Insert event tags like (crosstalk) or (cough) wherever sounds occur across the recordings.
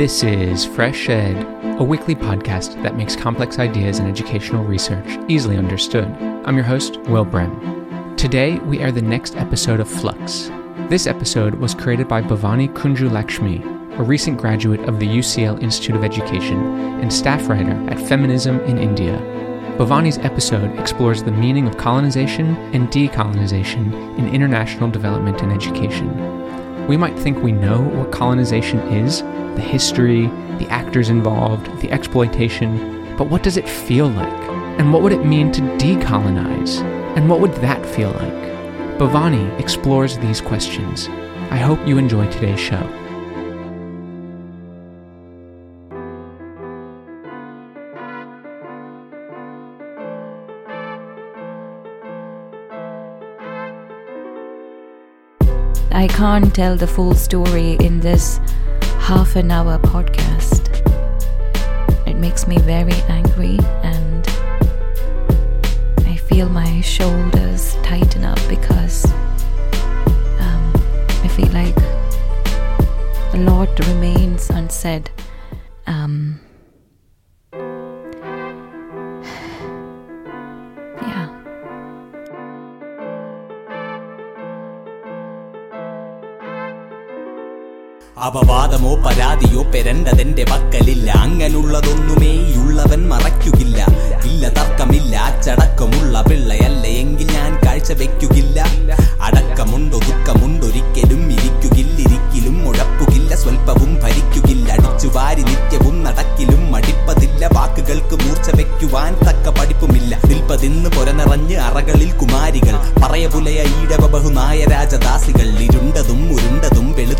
This is FreshEd, a weekly podcast that makes complex ideas and educational research easily understood. I'm your host, Will Brehm. Today, we air the next episode of Flux. This episode was created by Bhavani Kunjulakshmi, a recent graduate of the UCL Institute of Education and staff writer at Feminism in India. Bhavani's episode explores the meaning of colonization and decolonization in international development and education. We might think we know what colonization is the history, the actors involved, the exploitation, but what does it feel like? And what would it mean to decolonize? And what would that feel like? Bhavani explores these questions. I hope you enjoy today's show. I can't tell the full story in this half an hour podcast. It makes me very angry and I feel my shoulders tighten up because um, I feel like a lot remains unsaid. Um, അപവാദമോ പരാതിയോ പെരണ്ടതെന്റെ പക്കലില്ല. അങ്ങനുള്ളതൊന്നുമേ ഉള്ളവൻ മറയ്ക്കുകില്ല. ഇല്ല തർക്കമില്ല. അച്ചടക്കമുള്ള പിള്ളയല്ല എങ്കിൽ ഞാൻ കാഴ്ച വെക്കുകില്ല. അടക്കമുണ്ടോ ദുഃഖമുണ്ടൊരിക്കലും ഇരിക്കുകില്ലിരിക്കലും മുഴപ്പുകില്ല സ്വൽപ്പവും ഭരിക്കുകില്ല. അടിച്ചു വാരി നിത്യവും നടക്കിലും മടിപ്പതില്ല. വാക്കുകൾക്ക് മൂർച്ച വെക്കുവാൻ തക്ക പഠിപ്പുമില്ല. നിൽപ്പതിന്ന് പുരനിറഞ്ഞ് അറകളിൽ കുമാരികൾ. പറയപുലയ ഈടവ ബഹുനായ രാജദാസികൾ ഇരുണ്ടതും ഉരുണ്ടതും വെളുത്തതും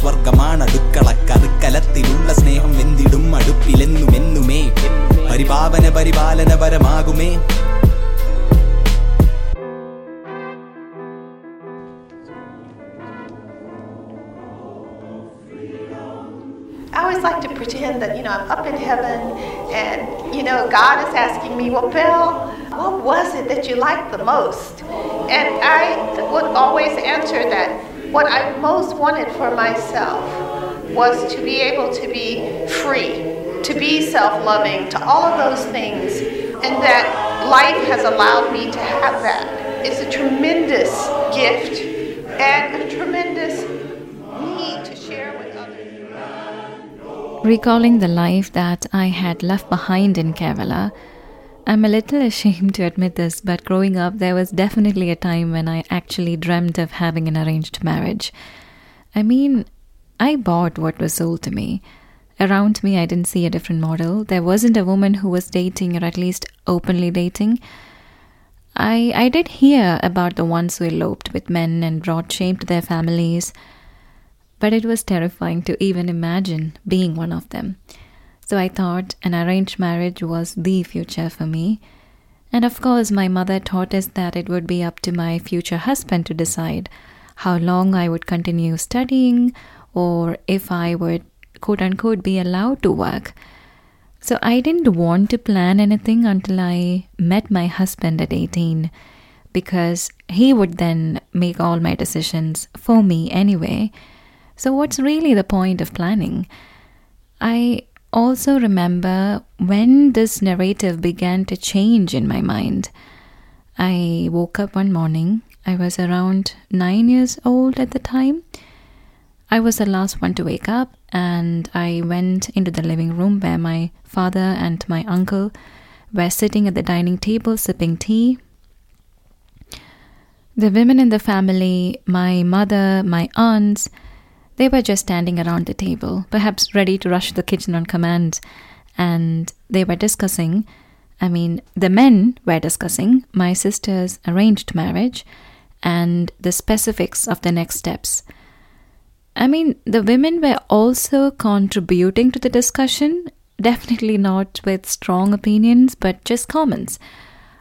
സ്വർഗമാണ് അടുക്കള. കറുക്കലത്തിലുള്ള സ്നേഹം എന്തിടും I always like to pretend that, you know, I'm up in heaven and, you know, God is asking me, well, bell, what was it that you liked the most? And I would always answer that what I most wanted for myself was to be able to be free, to be self loving, to all of those things. And that life has allowed me to have that. It's a tremendous gift and a tremendous need to share with others. Recalling the life that I had left behind in Kerala, I'm a little ashamed to admit this, but growing up, there was definitely a time when I actually dreamt of having an arranged marriage. I mean, I bought what was sold to me. Around me, I didn't see a different model. There wasn't a woman who was dating, or at least openly dating. I, I did hear about the ones who eloped with men and brought shame to their families but it was terrifying to even imagine being one of them. So I thought an arranged marriage was the future for me. And of course, my mother taught us that it would be up to my future husband to decide how long I would continue studying or if I would, quote unquote, be allowed to work. So I didn't want to plan anything until I met my husband at 18 because he would then make all my decisions for me anyway. So, what's really the point of planning? I also remember when this narrative began to change in my mind. I woke up one morning. I was around nine years old at the time. I was the last one to wake up, and I went into the living room where my father and my uncle were sitting at the dining table sipping tea. The women in the family, my mother, my aunts, they were just standing around the table, perhaps ready to rush to the kitchen on command, and they were discussing. I mean, the men were discussing my sister's arranged marriage and the specifics of the next steps. I mean, the women were also contributing to the discussion, definitely not with strong opinions, but just comments,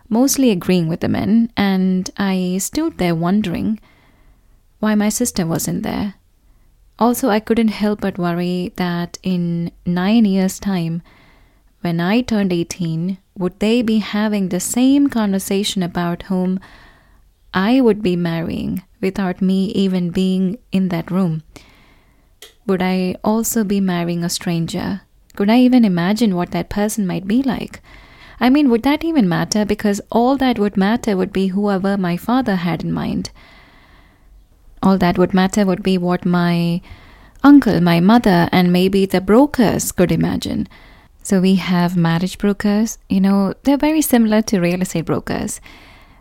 mostly agreeing with the men, and I stood there wondering why my sister wasn't there. Also, I couldn't help but worry that in nine years' time, when I turned 18, would they be having the same conversation about whom I would be marrying without me even being in that room? Would I also be marrying a stranger? Could I even imagine what that person might be like? I mean, would that even matter? Because all that would matter would be whoever my father had in mind. All that would matter would be what my uncle, my mother, and maybe the brokers could imagine. So we have marriage brokers. You know, they're very similar to real estate brokers.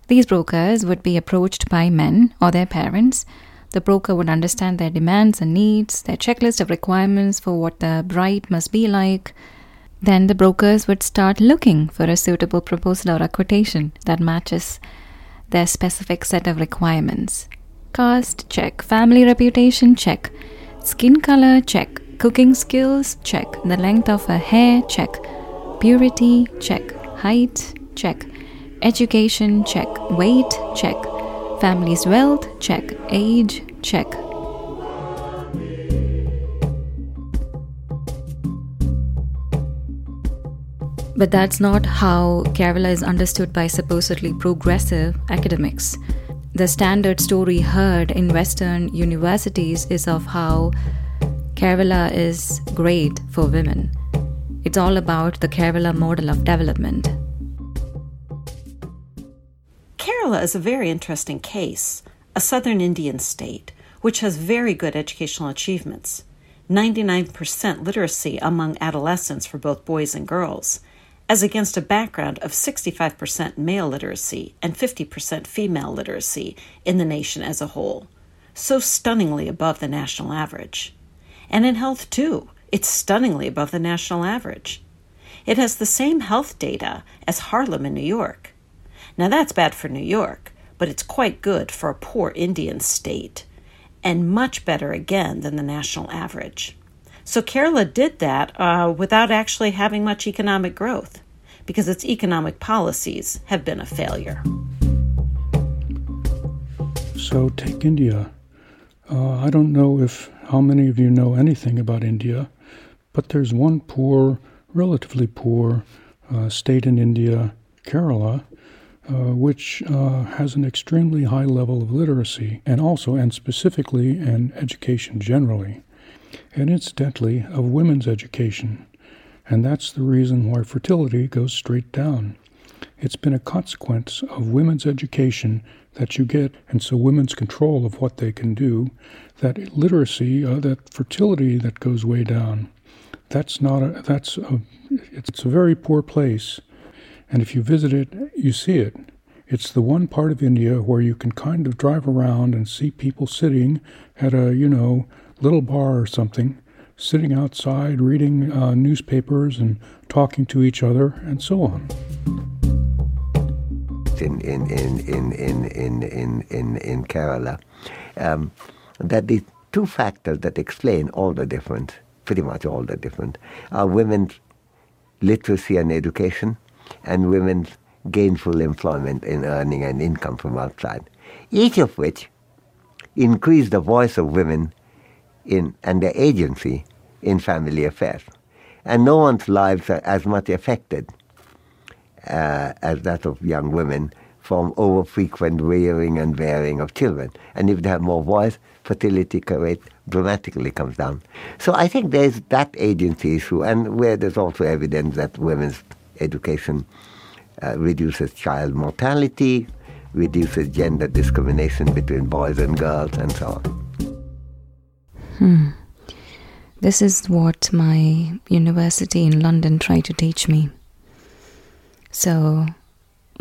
These brokers would be approached by men or their parents. The broker would understand their demands and needs, their checklist of requirements for what the bride must be like. Then the brokers would start looking for a suitable proposal or a quotation that matches their specific set of requirements. Caste, check. Family reputation, check. Skin color, check. Cooking skills, check. The length of her hair, check. Purity, check. Height, check. Education, check. Weight, check. Family's wealth, check. Age, check. But that's not how Kerala is understood by supposedly progressive academics. The standard story heard in Western universities is of how Kerala is great for women. It's all about the Kerala model of development. Kerala is a very interesting case, a southern Indian state, which has very good educational achievements 99% literacy among adolescents for both boys and girls, as against a background of 65% male literacy and 50% female literacy in the nation as a whole, so stunningly above the national average. And in health, too, it's stunningly above the national average. It has the same health data as Harlem in New York. Now, that's bad for New York, but it's quite good for a poor Indian state, and much better again than the national average. So Kerala did that uh, without actually having much economic growth because its economic policies have been a failure. So take India. Uh, I don't know if how many of you know anything about India, but there's one poor, relatively poor uh, state in India, Kerala, uh, which uh, has an extremely high level of literacy and also, and specifically, in education generally and incidentally of women's education. And that's the reason why fertility goes straight down. It's been a consequence of women's education that you get, and so women's control of what they can do, that literacy, uh, that fertility that goes way down. That's not a, that's a, it's a very poor place. And if you visit it, you see it. It's the one part of India where you can kind of drive around and see people sitting at a, you know, little bar or something, sitting outside reading uh, newspapers and talking to each other and so on. In in in in in in in in, in Kerala, um, that the two factors that explain all the difference, pretty much all the difference, are women's literacy and education, and women's gainful employment in earning an income from outside, each of which increase the voice of women in, and their agency in family affairs. And no one's lives are as much affected uh, as that of young women from over-frequent rearing and bearing of children. And if they have more voice, fertility rate dramatically comes down. So I think there's that agency issue, and where there's also evidence that women's education uh, reduces child mortality, reduces gender discrimination between boys and girls, and so on. Hmm. This is what my university in London tried to teach me. So,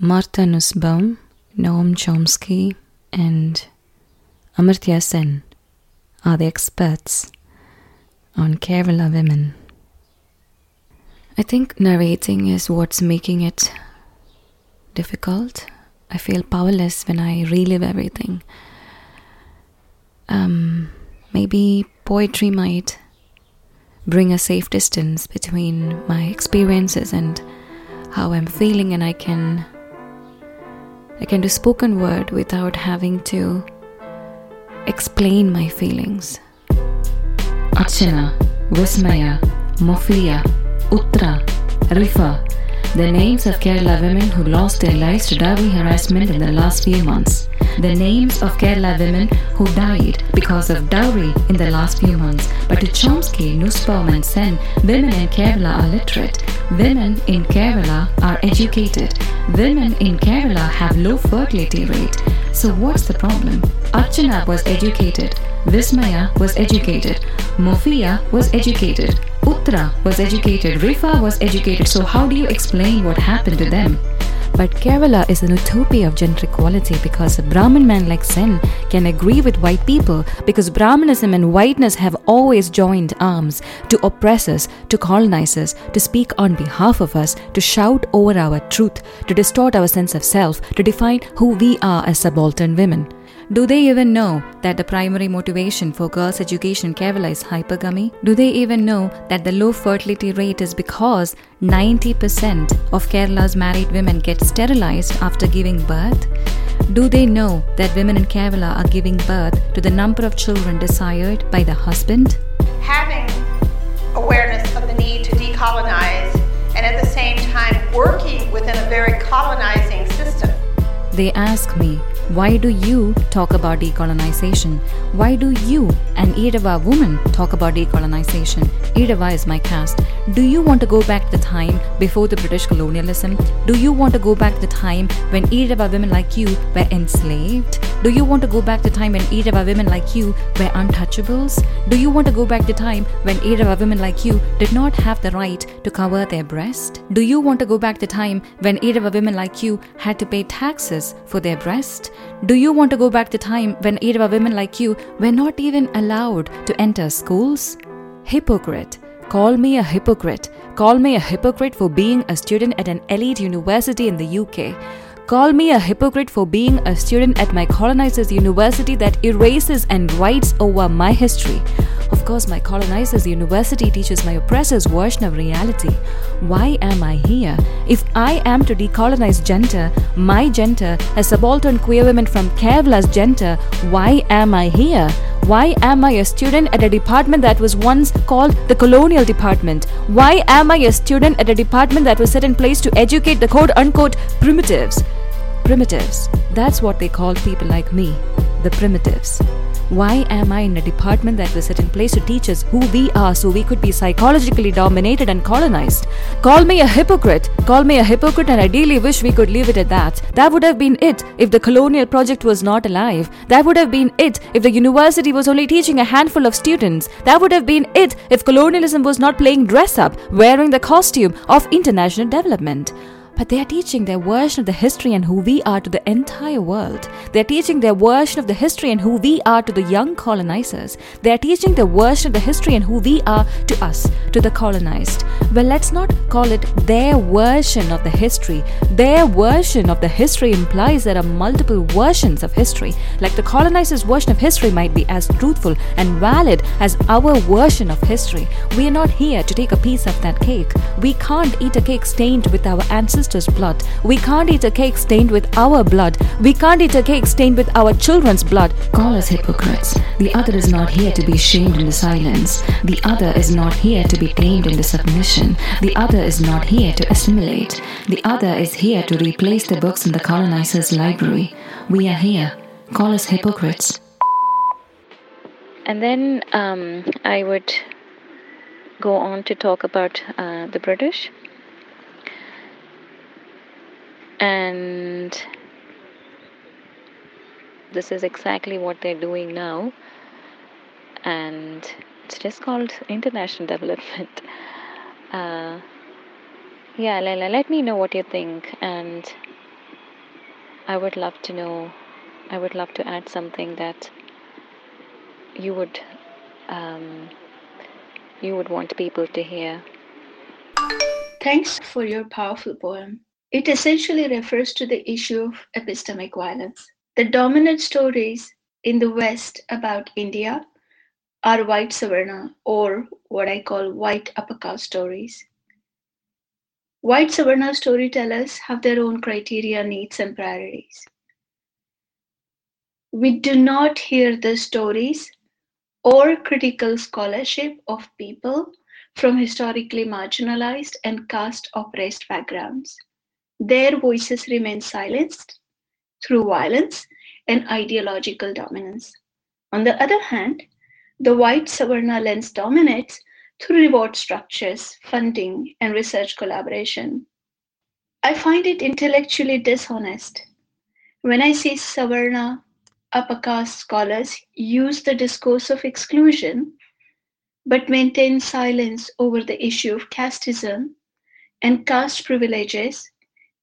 Martha Nussbaum, Noam Chomsky, and Amartya Sen are the experts on Kerala women. I think narrating is what's making it difficult. I feel powerless when I relive everything. Um, Maybe poetry might bring a safe distance between my experiences and how I'm feeling and I can I can do spoken word without having to explain my feelings. Archana, Vismaya, Mofia, Utra, Rifa, The names of Kerala women who lost their lives to dowry harassment in the last few months. The names of Kerala women who died because of dowry in the last few months. But to Chomsky, Nussbaum, and Sen, women in Kerala are literate. Women in Kerala are educated. Women in Kerala have low fertility rate. So what's the problem? Archana was educated. Vismaya was educated. Mofia was educated. Uttara was educated. Rifa was educated. So how do you explain what happened to them? But Kerala is an utopia of gender equality because a Brahmin man like Sen can agree with white people because Brahmanism and whiteness have always joined arms to oppress us, to colonize us, to speak on behalf of us, to shout over our truth, to distort our sense of self, to define who we are as subaltern women. Do they even know that the primary motivation for girls' education in Kerala is hypergamy? Do they even know that the low fertility rate is because 90% of Kerala's married women get sterilized after giving birth? Do they know that women in Kerala are giving birth to the number of children desired by the husband? Having awareness of the need to decolonize and at the same time working within a very colonizing system. They ask me, why do you talk about decolonization? Why do you, an Ezhava woman, talk about decolonization? Ezhava is my caste. Do you want to go back to the time before the British colonialism? Do you want to go back to the time when Ezhava women like you were enslaved? Do you want to go back to time when Ezhava women like you were untouchables? Do you want to go back to time when Ezhava women like you did not have the right to cover their breast? Do you want to go back to time when Ezhava women like you had to pay taxes for their breast? Do you want to go back to time when Ezhava women like you were not even allowed to enter schools? Hypocrite. Call me a hypocrite. Call me a hypocrite for being a student at an elite university in the UK. Call me a hypocrite for being a student at my colonizer's university that erases and writes over my history. Of course, my colonizer's university teaches my oppressor's version of reality. Why am I here? If I am to decolonize gender, my gender, as subaltern queer women from Kerala's gender, why am I here? Why am I a student at a department that was once called the colonial department? Why am I a student at a department that was set in place to educate the quote unquote primitives? Primitives. That's what they called people like me, the primitives. Why am I in a department that was set in place to teach us who we are so we could be psychologically dominated and colonized? Call me a hypocrite. Call me a hypocrite and ideally wish we could leave it at that. That would have been it if the colonial project was not alive. That would have been it if the university was only teaching a handful of students. That would have been it if colonialism was not playing dress up, wearing the costume of international development. But they are teaching their version of the history and who we are to the entire world. They are teaching their version of the history and who we are to the young colonizers. They are teaching their version of the history and who we are to us, to the colonized. Well, let's not call it their version of the history. Their version of the history implies there are multiple versions of history. Like the colonizers' version of history might be as truthful and valid as our version of history. We are not here to take a piece of that cake. We can't eat a cake stained with our ancestors' blood. We can't eat a cake stained with our blood. We can't eat a cake stained with our children's blood. Call us hypocrites. The other is not here to be shamed into silence. The other is not here to be tamed into submission. The other is not here to assimilate. The other is here to replace the books in the colonizer's library. We are here. Call us hypocrites. And then um, I would go on to talk about uh, the British. And this is exactly what they're doing now. And it's just called international (laughs) development. Uh, yeah, Laila, let me know what you think. And I would love to know, I would love to add something that you would. Um, you would want people to hear. Thanks for your powerful poem. It essentially refers to the issue of epistemic violence. The dominant stories in the West about India are white Savarna, or what I call white upper caste stories. White Savarna storytellers have their own criteria, needs, and priorities. We do not hear the stories or critical scholarship of people from historically marginalized and caste oppressed backgrounds. Their voices remain silenced through violence and ideological dominance. On the other hand, the white Savarna lens dominates through reward structures, funding, and research collaboration. I find it intellectually dishonest when I see Savarna upper caste scholars use the discourse of exclusion but maintain silence over the issue of casteism and caste privileges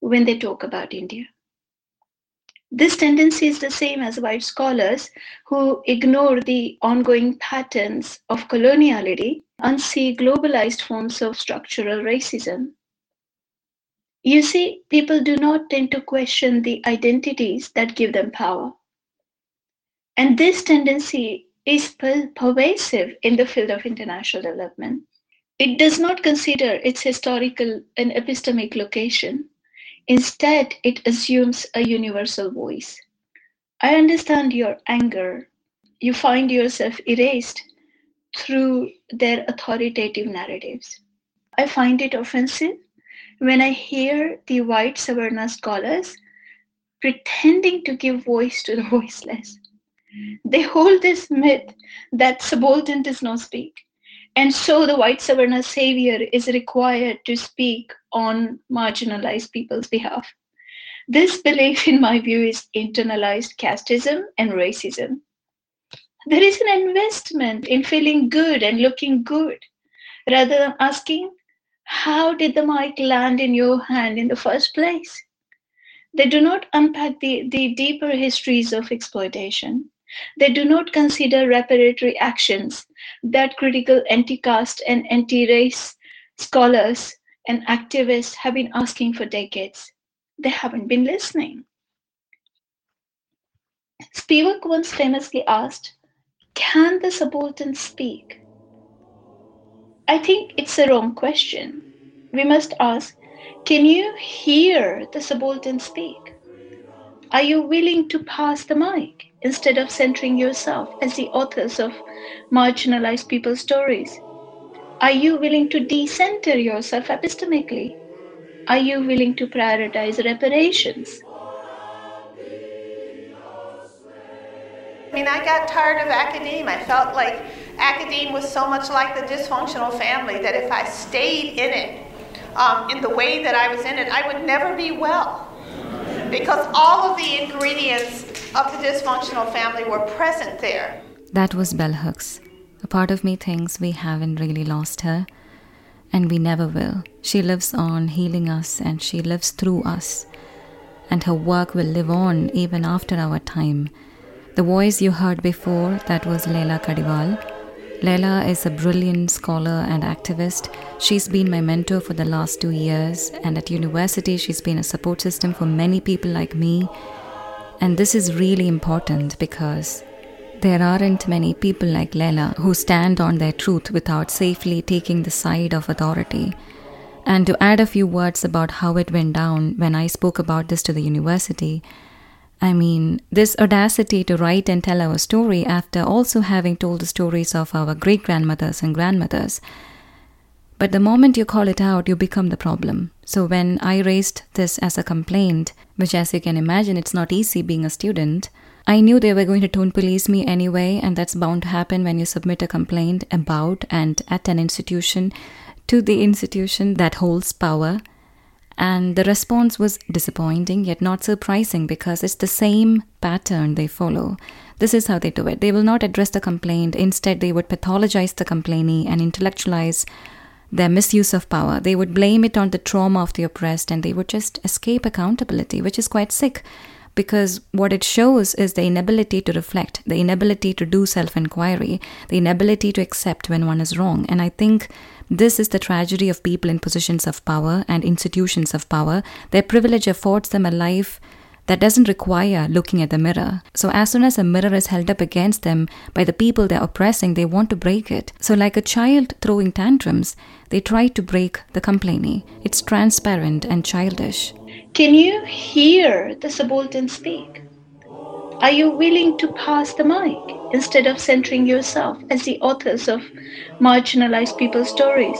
when they talk about India. This tendency is the same as white scholars who ignore the ongoing patterns of coloniality and see globalized forms of structural racism. You see, people do not tend to question the identities that give them power. And this tendency is per- pervasive in the field of international development. It does not consider its historical and epistemic location Instead, it assumes a universal voice. I understand your anger. You find yourself erased through their authoritative narratives. I find it offensive when I hear the white Savarna scholars pretending to give voice to the (laughs) voiceless. They hold this myth that subaltern does not speak. And so the white Savarna savior is required to speak on marginalized people's behalf. This belief, in my view, is internalized casteism and racism. There is an investment in feeling good and looking good rather than asking, How did the mic land in your hand in the first place? They do not unpack the, the deeper histories of exploitation. They do not consider reparatory actions that critical anti caste and anti race scholars and activists have been asking for decades. They haven't been listening. Spivak once famously asked, Can the subaltern speak? I think it's a wrong question. We must ask, Can you hear the subaltern speak? Are you willing to pass the mic instead of centering yourself as the authors of marginalized people's stories? Are you willing to decenter yourself epistemically? Are you willing to prioritize reparations? I mean, I got tired of academe. I felt like academe was so much like the dysfunctional family that if I stayed in it, um, in the way that I was in it, I would never be well. Because all of the ingredients of the dysfunctional family were present there. That was Bell Hooks. Part of me thinks we haven't really lost her, and we never will. She lives on, healing us, and she lives through us. And her work will live on even after our time. The voice you heard before, that was Laila Kadiwal. Leila is a brilliant scholar and activist. She's been my mentor for the last two years, and at university, she's been a support system for many people like me. And this is really important because there aren't many people like Laila who stand on their truth without safely taking the side of authority. And to add a few words about how it went down when I spoke about this to the university, I mean, this audacity to write and tell our story after also having told the stories of our great grandmothers and grandmothers. But the moment you call it out, you become the problem. So when I raised this as a complaint, which as you can imagine, it's not easy being a student, I knew they were going to tone police me anyway, and that's bound to happen when you submit a complaint about and at an institution to the institution that holds power. And the response was disappointing yet not surprising because it's the same pattern they follow. This is how they do it. They will not address the complaint. Instead, they would pathologize the complainee and intellectualize their misuse of power. They would blame it on the trauma of the oppressed and they would just escape accountability, which is quite sick because what it shows is the inability to reflect, the inability to do self inquiry, the inability to accept when one is wrong. And I think this is the tragedy of people in positions of power and institutions of power. Their privilege affords them a life that doesn't require looking at the mirror. So, as soon as a mirror is held up against them by the people they're oppressing, they want to break it. So, like a child throwing tantrums, they try to break the complainee. It's transparent and childish. Can you hear the subaltern speak? Are you willing to pass the mic instead of centering yourself as the authors of marginalized people's stories?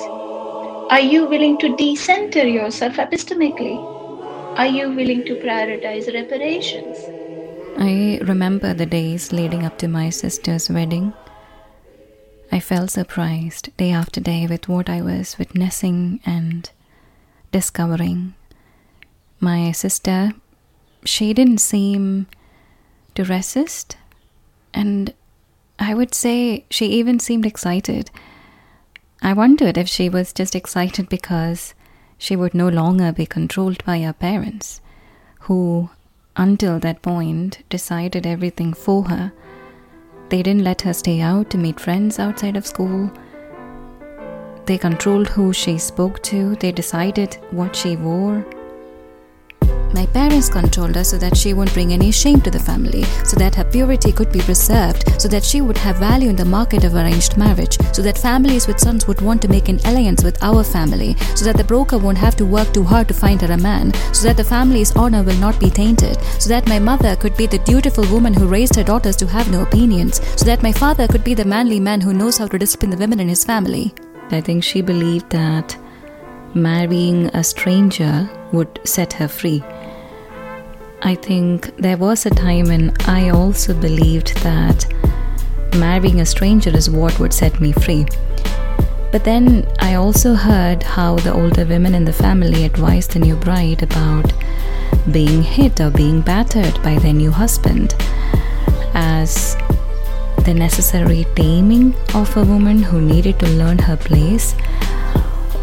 Are you willing to decenter yourself epistemically? Are you willing to prioritize reparations? I remember the days leading up to my sister's wedding. I felt surprised day after day with what I was witnessing and discovering. My sister, she didn't seem to resist, and I would say she even seemed excited. I wondered if she was just excited because she would no longer be controlled by her parents, who, until that point, decided everything for her. They didn't let her stay out to meet friends outside of school. They controlled who she spoke to, they decided what she wore, my parents controlled her so that she wouldn't bring any shame to the family, so that her purity could be preserved, so that she would have value in the market of arranged marriage, so that families with sons would want to make an alliance with our family, so that the broker won't have to work too hard to find her a man, so that the family's honor will not be tainted, so that my mother could be the dutiful woman who raised her daughters to have no opinions, so that my father could be the manly man who knows how to discipline the women in his family. I think she believed that marrying a stranger would set her free. I think there was a time when I also believed that marrying a stranger is what would set me free. But then I also heard how the older women in the family advised the new bride about being hit or being battered by their new husband as the necessary taming of a woman who needed to learn her place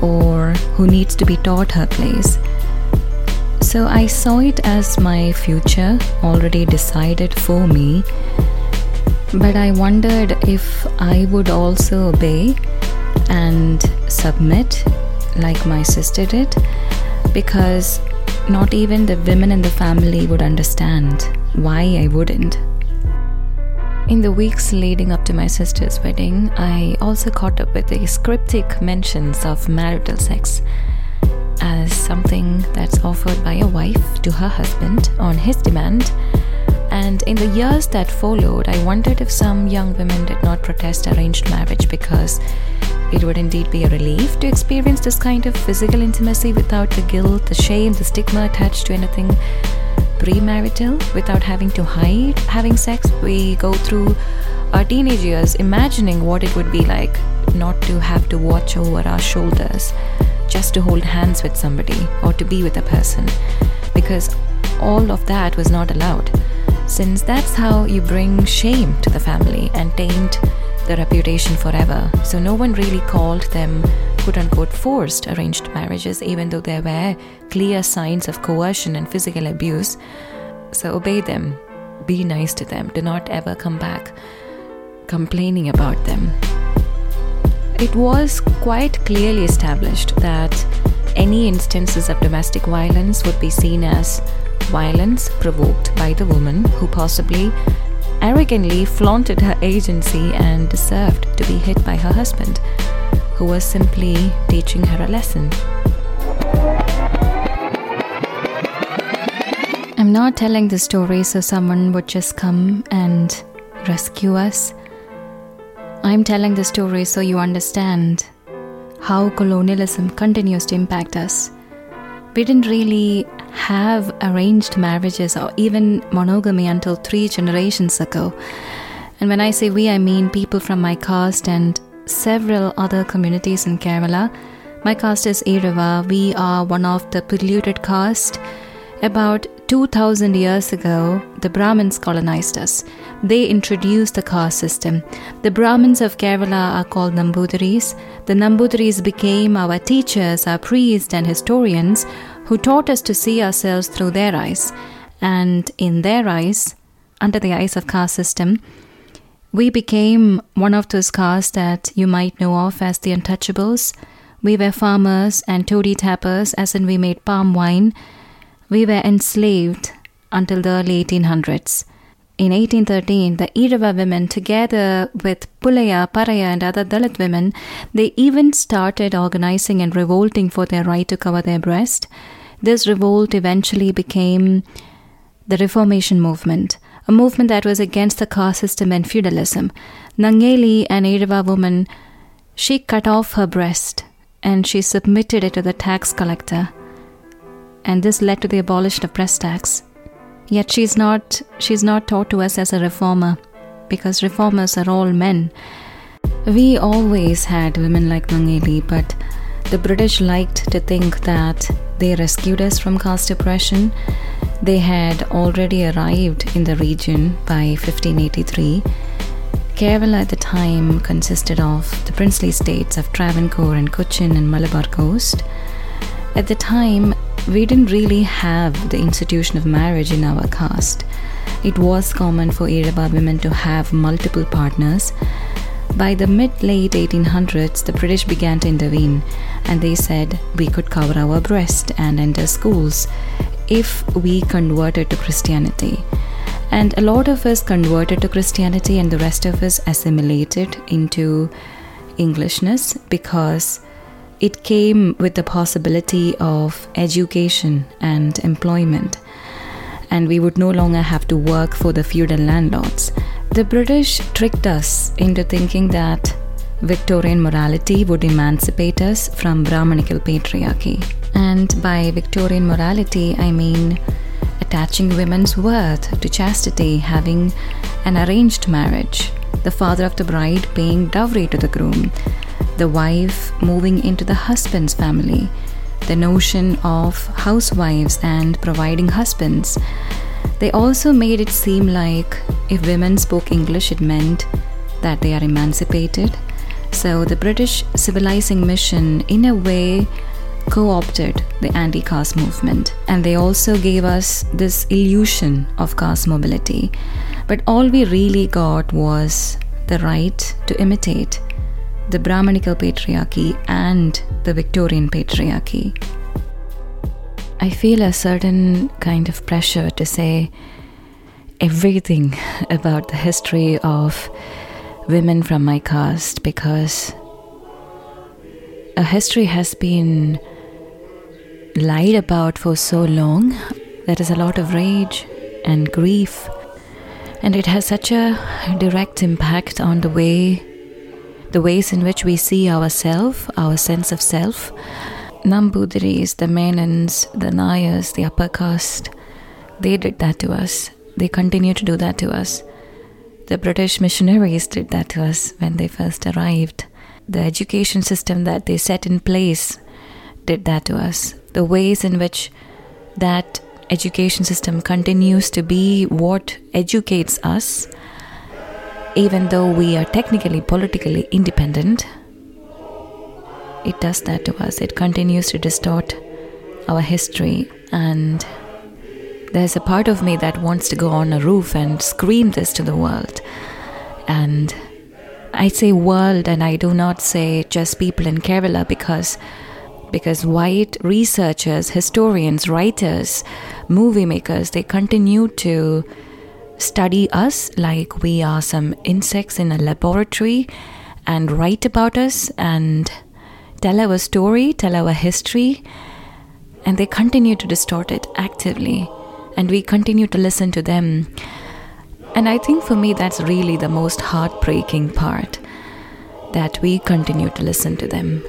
or who needs to be taught her place. So I saw it as my future already decided for me. But I wondered if I would also obey and submit like my sister did because not even the women in the family would understand why I wouldn't. In the weeks leading up to my sister's wedding, I also caught up with the cryptic mentions of marital sex something that's offered by a wife to her husband on his demand. And in the years that followed, I wondered if some young women did not protest arranged marriage because it would indeed be a relief to experience this kind of physical intimacy without the guilt, the shame, the stigma attached to anything premarital, without having to hide having sex. We go through our teenage years imagining what it would be like not to have to watch over our shoulders just to hold hands with somebody or to be with a person because all of that was not allowed. Since that's how you bring shame to the family and taint the reputation forever. So no one really called them quote unquote forced arranged marriages, even though there were clear signs of coercion and physical abuse. So obey them, be nice to them, do not ever come back complaining about them it was quite clearly established that any instances of domestic violence would be seen as violence provoked by the woman who possibly arrogantly flaunted her agency and deserved to be hit by her husband, who was simply teaching her a lesson. I'm not telling the story so someone would just come and rescue us. I'm telling the story so you understand how colonialism continues to impact us. We didn't really have arranged marriages or even monogamy until three generations ago. And when I say we, I mean people from my caste and several other communities in Kerala. My caste is Ezhava. We are one of the polluted caste. About 2000 years ago, the Brahmins colonized us. They introduced the caste system. The Brahmins of Kerala are called Nambudiris. The Nambudiris became our teachers, our priests, and historians who taught us to see ourselves through their eyes. And in their eyes, under the eyes of caste system, we became one of those castes that you might know of as the untouchables. We were farmers and toddy tappers, as in we made palm wine we were enslaved until the early 1800s. In 1813, the Ezhava women, together with Pulaya, Paraya, and other Dalit women, they even started organizing and revolting for their right to cover their breast. This revolt eventually became the Reformation movement, a movement that was against the caste system and feudalism. Nangeli, an Ezhava woman, she cut off her breast and she submitted it to the tax collector. And this led to the abolition of breast tax. Yet she's not she's not taught to us as a reformer because reformers are all men. We always had women like Nangeli, but the British liked to think that they rescued us from caste oppression. They had already arrived in the region by 1583. Kerala at the time consisted of the princely states of Travancore and Cochin and Malabar coast. At the time, we didn't really have the institution of marriage in our caste. It was common for Ezhava women to have multiple partners. By the mid late 1800s, the British began to intervene and they said we could cover our breast and enter schools if we converted to Christianity. And a lot of us converted to Christianity, and the rest of us assimilated into Englishness because it came with the possibility of education and employment. And we would no longer have to work for the feudal landlords. The British tricked us into thinking that Victorian morality would emancipate us from Brahmanical patriarchy. And by Victorian morality, I mean attaching women's worth to chastity, having an arranged marriage, the father of the bride paying dowry to the groom, the wife moving into the husband's family, the notion of housewives and providing husbands. They also made it seem like if women spoke English, it meant that they are emancipated so the British civilizing mission, in a way, co opted the anti caste movement, and they also gave us this illusion of caste mobility. But all we really got was the right to imitate the Brahmanical patriarchy and the Victorian patriarchy. I feel a certain kind of pressure to say everything (laughs) about the history of women from my caste because a history has been lied about for so long. There is a lot of rage and grief, and it has such a direct impact on the way, the ways in which we see ourselves, our sense of self. Nambudiris, the Menons, the Nayars, the upper caste, they did that to us. They continue to do that to us. The British missionaries did that to us when they first arrived. The education system that they set in place did that to us. The ways in which that education system continues to be what educates us, even though we are technically politically independent, it does that to us. It continues to distort our history and there's a part of me that wants to go on a roof and scream this to the world. And I say world and I do not say just people in Kerala because because white researchers, historians, writers, movie makers, they continue to study us like we are some insects in a laboratory and write about us and tell our story, tell our history, and they continue to distort it actively and we continue to listen to them. And I think for me, that's really the most heartbreaking part that we continue to listen to them.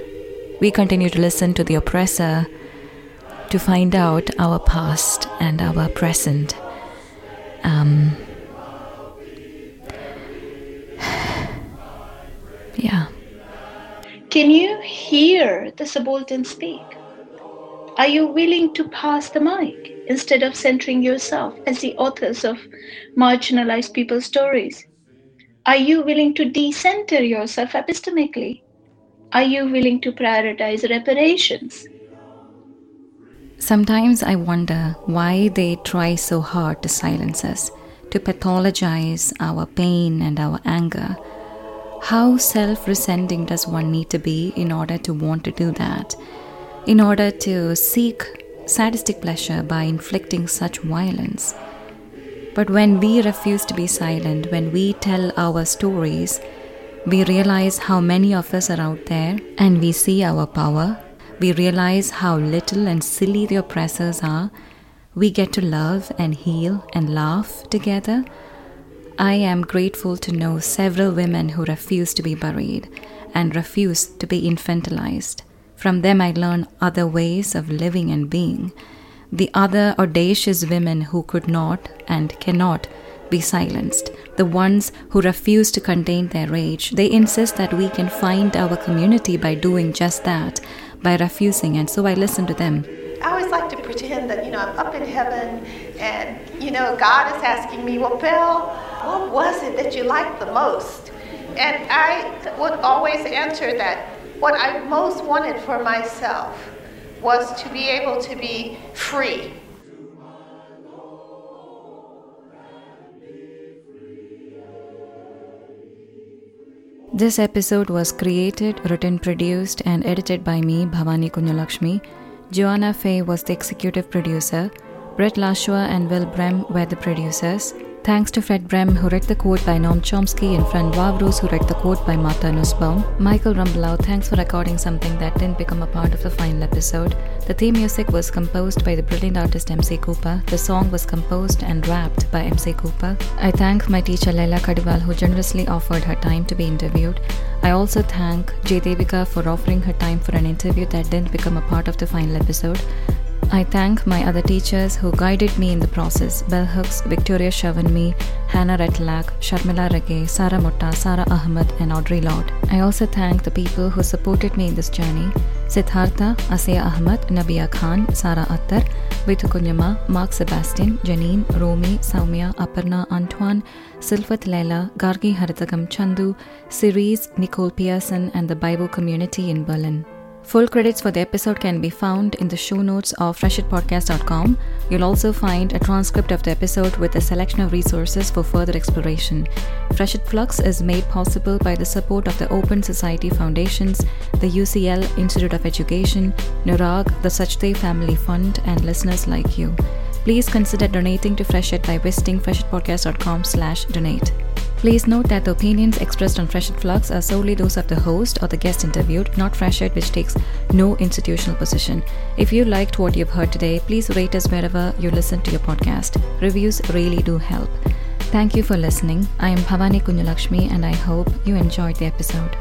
We continue to listen to the oppressor to find out our past and our present. Um, yeah. Can you hear the subaltern speak? Are you willing to pass the mic instead of centering yourself as the authors of marginalized people's stories? Are you willing to decenter yourself epistemically? Are you willing to prioritize reparations? Sometimes I wonder why they try so hard to silence us, to pathologize our pain and our anger. How self resenting does one need to be in order to want to do that? in order to seek sadistic pleasure by inflicting such violence. But when we refuse to be silent, when we tell our stories, we realize how many of us are out there and we see our power. We realize how little and silly the oppressors are, we get to love and heal and laugh together. I am grateful to know several women who refuse to be buried and refuse to be infantilized. From them, I learn other ways of living and being. The other audacious women who could not and cannot be silenced, the ones who refuse to contain their rage, they insist that we can find our community by doing just that, by refusing, and so I listen to them. I always like to pretend that, you know, I'm up in heaven and, you know, God is asking me, well, bell, what was it that you liked the most? And I would always answer that what I most wanted for myself was to be able to be free. This episode was created, written, produced, and edited by me, Bhavani Kunjulakshmi. Johannah Fahey was the executive producer. Brett Lashua and Will Brehm were the producers. Thanks to Fred Brehm, who read the quote by Noam Chomsky, and Fran Vavrus, who read the quote by Martha Nussbaum. Michael Rumbelau, thanks for recording something that didn't become a part of the final episode. The theme music was composed by the brilliant artist MC Couper. The song was composed and rapped by MC Couper. I thank my teacher Laila Kadiwal, who generously offered her time to be interviewed. I also thank Jay Devika for offering her time for an interview that didn't become a part of the final episode. I thank my other teachers who guided me in the process bell hooks, Victoria Shavanmi, Hannah Retlak, Sharmila Rege, Sara Motta, Sara Ahmed, and Audre Lorde. I also thank the people who supported me in this journey Siddhartha, Asiya Ahmed, Nabia Khan, Sara Attar, Vitu Kunyama, Mark Sebastian, Janine, Romi, Saumya, Aparna, Antoine, Silfat Leila, Gargi Haritagam Chandu, Cerise, Nicole Pearson, and the Bible community in Berlin. Full credits for the episode can be found in the show notes of freshedpodcast.com. You'll also find a transcript of the episode with a selection of resources for further exploration. FreshEd Flux is made possible by the support of the Open Society Foundations, the UCL Institute of Education, NORRAG, the Sachdev Family Fund, and listeners like you. Please consider donating to FreshEd by visiting freshedpodcast.com slash donate. Please note that the opinions expressed on FreshEd Flux are solely those of the host or the guest interviewed, not FreshEd, which takes no institutional position. If you liked what you've heard today, please rate us wherever you listen to your podcast. Reviews really do help. Thank you for listening. I am Bhavani Kunjulakshmi and I hope you enjoyed the episode.